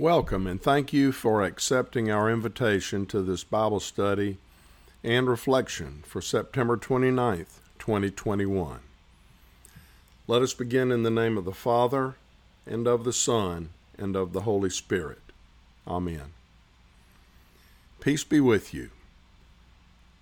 Welcome and thank you for accepting our invitation to this Bible study and reflection for September 29th, 2021. Let us begin in the name of the Father, and of the Son, and of the Holy Spirit. Amen. Peace be with you.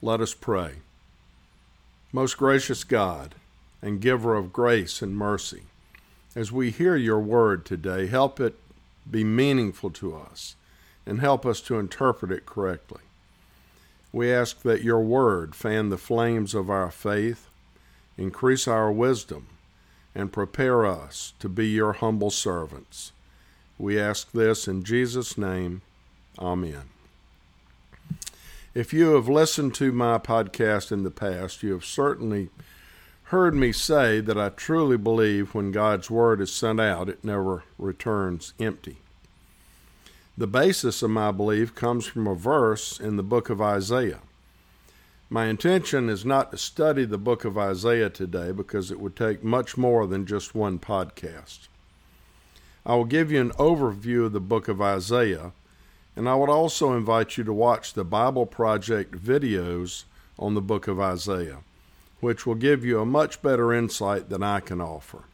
Let us pray. Most gracious God, and giver of grace and mercy, as we hear your word today, help it be meaningful to us and help us to interpret it correctly. We ask that your word fan the flames of our faith, increase our wisdom, and prepare us to be your humble servants. We ask this in Jesus' name. Amen. If you have listened to my podcast in the past, you have certainly heard me say that I truly believe when God's Word is sent out, it never returns empty. The basis of my belief comes from a verse in the book of Isaiah. My intention is not to study the book of Isaiah today because it would take much more than just one podcast. I will give you an overview of the book of Isaiah, and I would also invite you to watch the Bible Project videos on the book of Isaiah which will give you a much better insight than I can offer.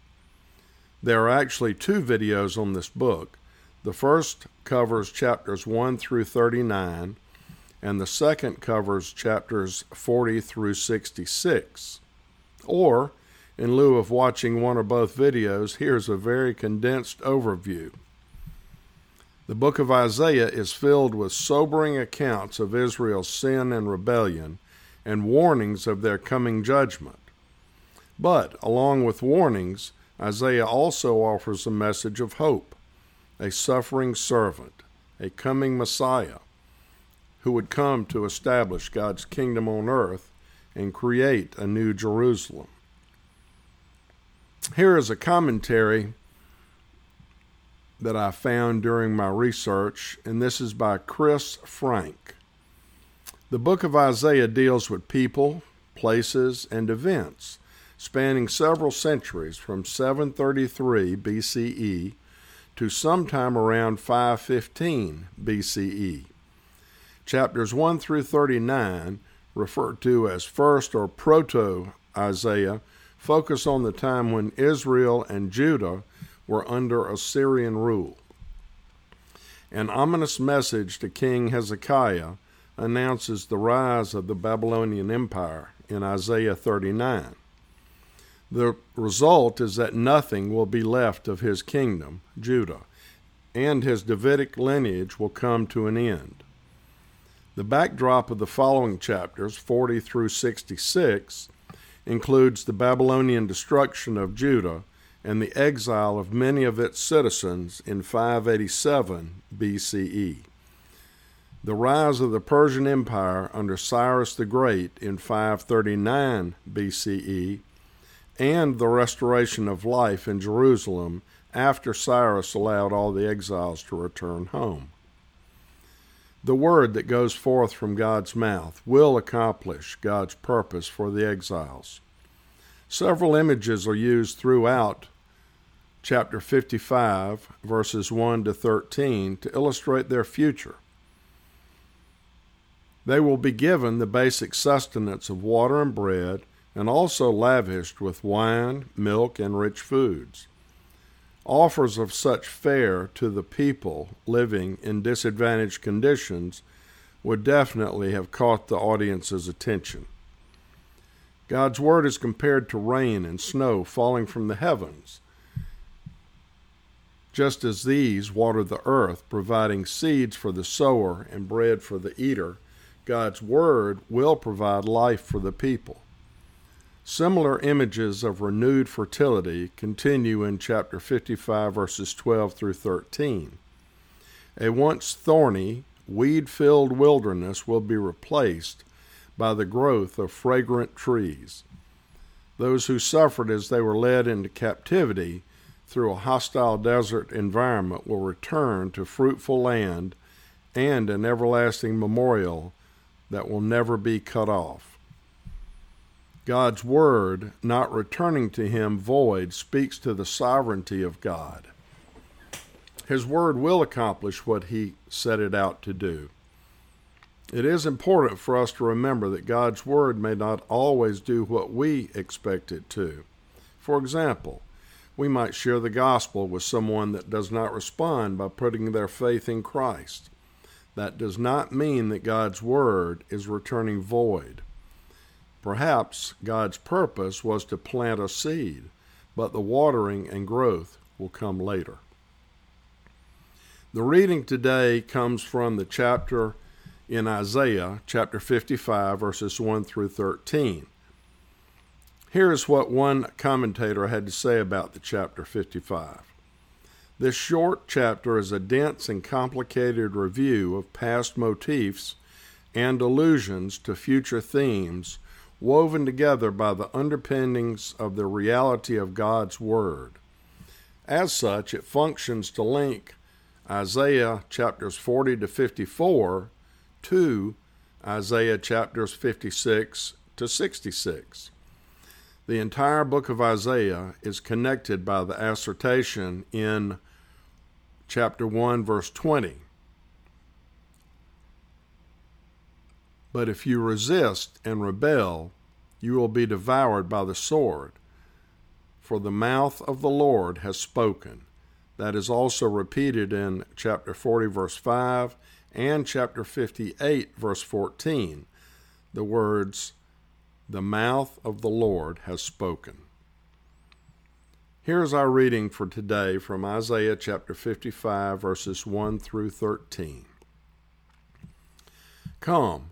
There are actually two videos on this book. The first covers chapters 1 through 39, and the second covers chapters 40 through 66. Or, in lieu of watching one or both videos, here's a very condensed overview. The book of Isaiah is filled with sobering accounts of Israel's sin and rebellion and warnings of their coming judgment. But, along with warnings, Isaiah also offers a message of hope a suffering servant, a coming Messiah, who would come to establish God's kingdom on earth and create a new Jerusalem. Here is a commentary that I found during my research, and this is by Chris Frank. The book of Isaiah deals with people, places, and events spanning several centuries from 733 BCE to sometime around 515 BCE. Chapters 1 through 39, referred to as First or Proto Isaiah, focus on the time when Israel and Judah were under Assyrian rule. An ominous message to King Hezekiah announces the rise of the Babylonian Empire in Isaiah 39. The result is that nothing will be left of his kingdom, Judah, and his Davidic lineage will come to an end. The backdrop of the following chapters, 40 through 66, includes the Babylonian destruction of Judah and the exile of many of its citizens in 587 BCE the rise of the Persian Empire under Cyrus the Great in 539 BCE, and the restoration of life in Jerusalem after Cyrus allowed all the exiles to return home. The word that goes forth from God's mouth will accomplish God's purpose for the exiles. Several images are used throughout chapter 55, verses 1 to 13, to illustrate their future. They will be given the basic sustenance of water and bread, and also lavished with wine, milk, and rich foods. Offers of such fare to the people living in disadvantaged conditions would definitely have caught the audience's attention. God's Word is compared to rain and snow falling from the heavens. Just as these water the earth, providing seeds for the sower and bread for the eater, God's Word will provide life for the people. Similar images of renewed fertility continue in chapter 55, verses 12 through 13. A once thorny, weed filled wilderness will be replaced by the growth of fragrant trees. Those who suffered as they were led into captivity through a hostile desert environment will return to fruitful land and an everlasting memorial that will never be cut off. God's word, not returning to him void, speaks to the sovereignty of God. His word will accomplish what he set it out to do. It is important for us to remember that God's word may not always do what we expect it to. For example, we might share the gospel with someone that does not respond by putting their faith in Christ. That does not mean that God's word is returning void. Perhaps God's purpose was to plant a seed, but the watering and growth will come later. The reading today comes from the chapter in Isaiah, chapter 55, verses 1 through 13. Here is what one commentator had to say about the chapter 55. This short chapter is a dense and complicated review of past motifs and allusions to future themes woven together by the underpinnings of the reality of God's Word. As such, it functions to link Isaiah chapters 40 to 54 to Isaiah chapters 56 to 66. The entire book of Isaiah is connected by the assertion in chapter 1, verse 20. But if you resist and rebel, you will be devoured by the sword. For the mouth of the Lord has spoken. That is also repeated in chapter 40, verse 5, and chapter 58, verse 14. The words, The mouth of the Lord has spoken. Here's our reading for today from Isaiah chapter 55, verses 1 through 13. Come,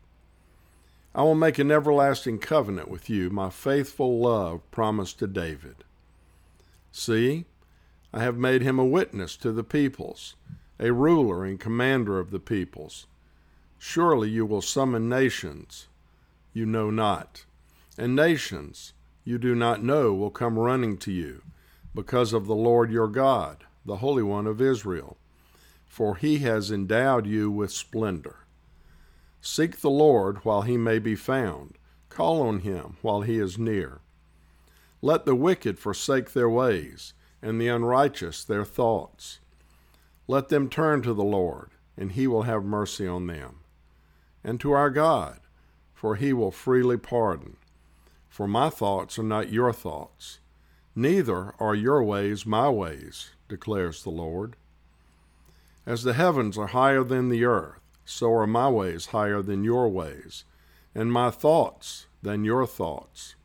I will make an everlasting covenant with you, my faithful love promised to David. See, I have made him a witness to the peoples, a ruler and commander of the peoples. Surely you will summon nations you know not, and nations you do not know will come running to you, because of the Lord your God, the Holy One of Israel, for he has endowed you with splendor. Seek the Lord while he may be found, call on him while he is near. Let the wicked forsake their ways and the unrighteous their thoughts. Let them turn to the Lord, and he will have mercy on them, and to our God, for he will freely pardon. For my thoughts are not your thoughts, neither are your ways my ways, declares the Lord. As the heavens are higher than the earth, so are my ways higher than your ways, and my thoughts than your thoughts.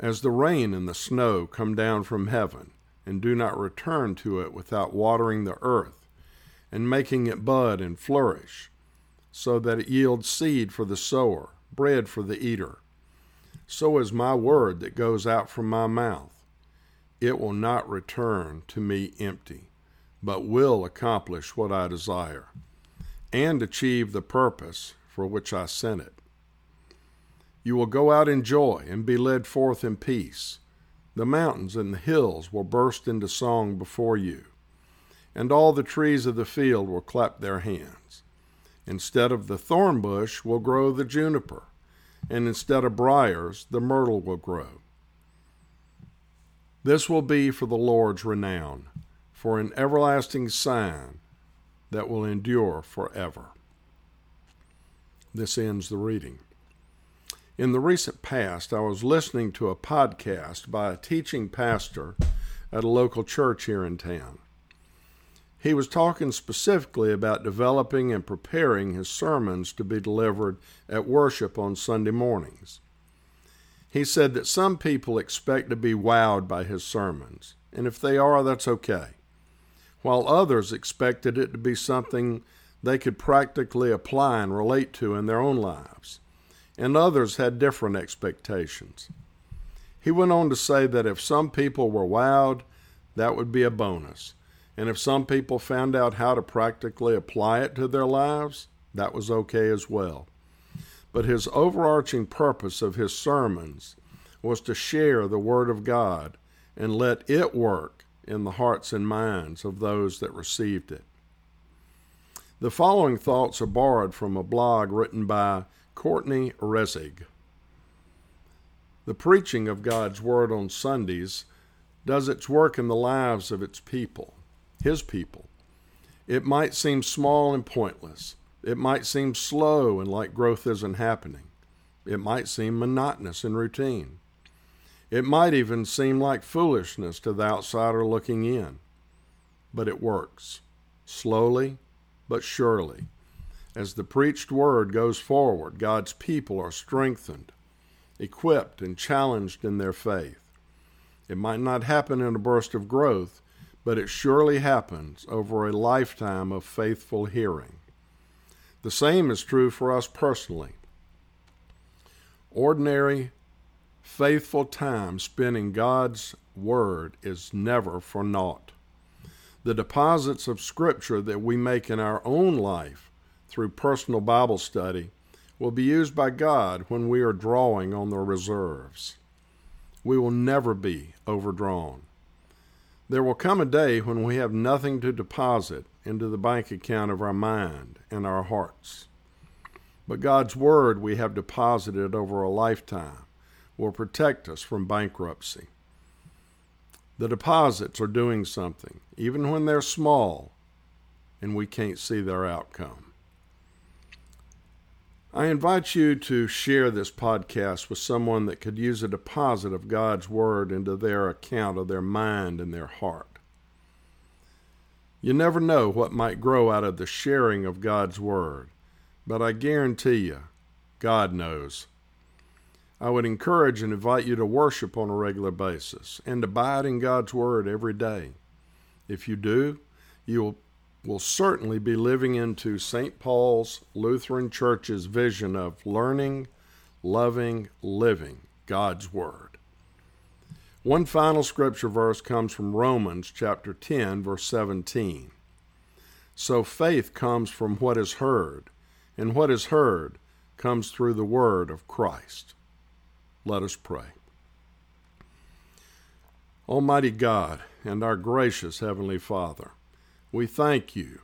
As the rain and the snow come down from heaven, and do not return to it without watering the earth, and making it bud and flourish, so that it yields seed for the sower, bread for the eater. So is my word that goes out from my mouth. It will not return to me empty, but will accomplish what I desire, and achieve the purpose for which I sent it. You will go out in joy and be led forth in peace. The mountains and the hills will burst into song before you, and all the trees of the field will clap their hands. Instead of the thorn bush will grow the juniper, and instead of briers, the myrtle will grow. This will be for the Lord's renown, for an everlasting sign that will endure forever. This ends the reading. In the recent past, I was listening to a podcast by a teaching pastor at a local church here in town. He was talking specifically about developing and preparing his sermons to be delivered at worship on Sunday mornings. He said that some people expect to be wowed by his sermons, and if they are, that's okay, while others expected it to be something they could practically apply and relate to in their own lives and others had different expectations. He went on to say that if some people were wowed, that would be a bonus, And if some people found out how to practically apply it to their lives, that was okay as well. But his overarching purpose of his sermons was to share the Word of God and let it work in the hearts and minds of those that received it. The following thoughts are borrowed from a blog written by Courtney Reissig. The preaching of God's Word on Sundays does its work in the lives of its people, His people. It might seem small and pointless. It might seem slow and like growth isn't happening. It might seem monotonous and routine. It might even seem like foolishness to the outsider looking in. But it works, slowly but surely. As the preached word goes forward, God's people are strengthened, equipped, and challenged in their faith. It might not happen in a burst of growth, but it surely happens over a lifetime of faithful hearing. The same is true for us personally. Ordinary, faithful time spent in God's Word is never for naught. The deposits of Scripture that we make in our own life through personal Bible study will be used by God when we are drawing on the reserves. We will never be overdrawn. There will come a day when we have nothing to deposit into the bank account of our mind and our hearts. But God's Word we have deposited over a lifetime will protect us from bankruptcy. The deposits are doing something, even when they're small and we can't see their outcome. I invite you to share this podcast with someone that could use a deposit of God's Word into their account of their mind and their heart. You never know what might grow out of the sharing of God's Word, but I guarantee you, God knows. I would encourage and invite you to worship on a regular basis and abide in God's Word every day. If you do, you will, will certainly be living into St. Paul's Lutheran Church's vision of learning, loving, living God's Word. One final scripture verse comes from Romans chapter 10, verse 17. So faith comes from what is heard, and what is heard comes through the word of Christ. Let us pray. Almighty God and our gracious Heavenly Father, we thank you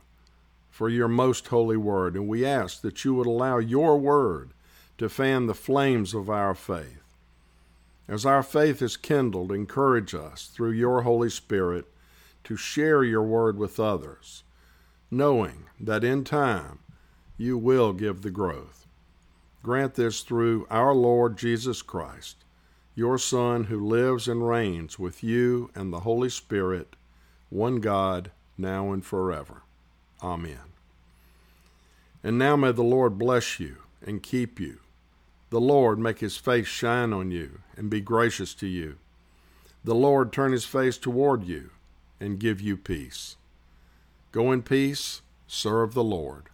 for your most holy word, and we ask that you would allow your word to fan the flames of our faith. As our faith is kindled, encourage us through your Holy Spirit to share your word with others, knowing that in time you will give the growth. Grant this through our Lord Jesus Christ, your Son, who lives and reigns with you and the Holy Spirit, one God, now and forever. Amen. And now may the Lord bless you and keep you. The Lord make his face shine on you and be gracious to you. The Lord turn his face toward you and give you peace. Go in peace, serve the Lord.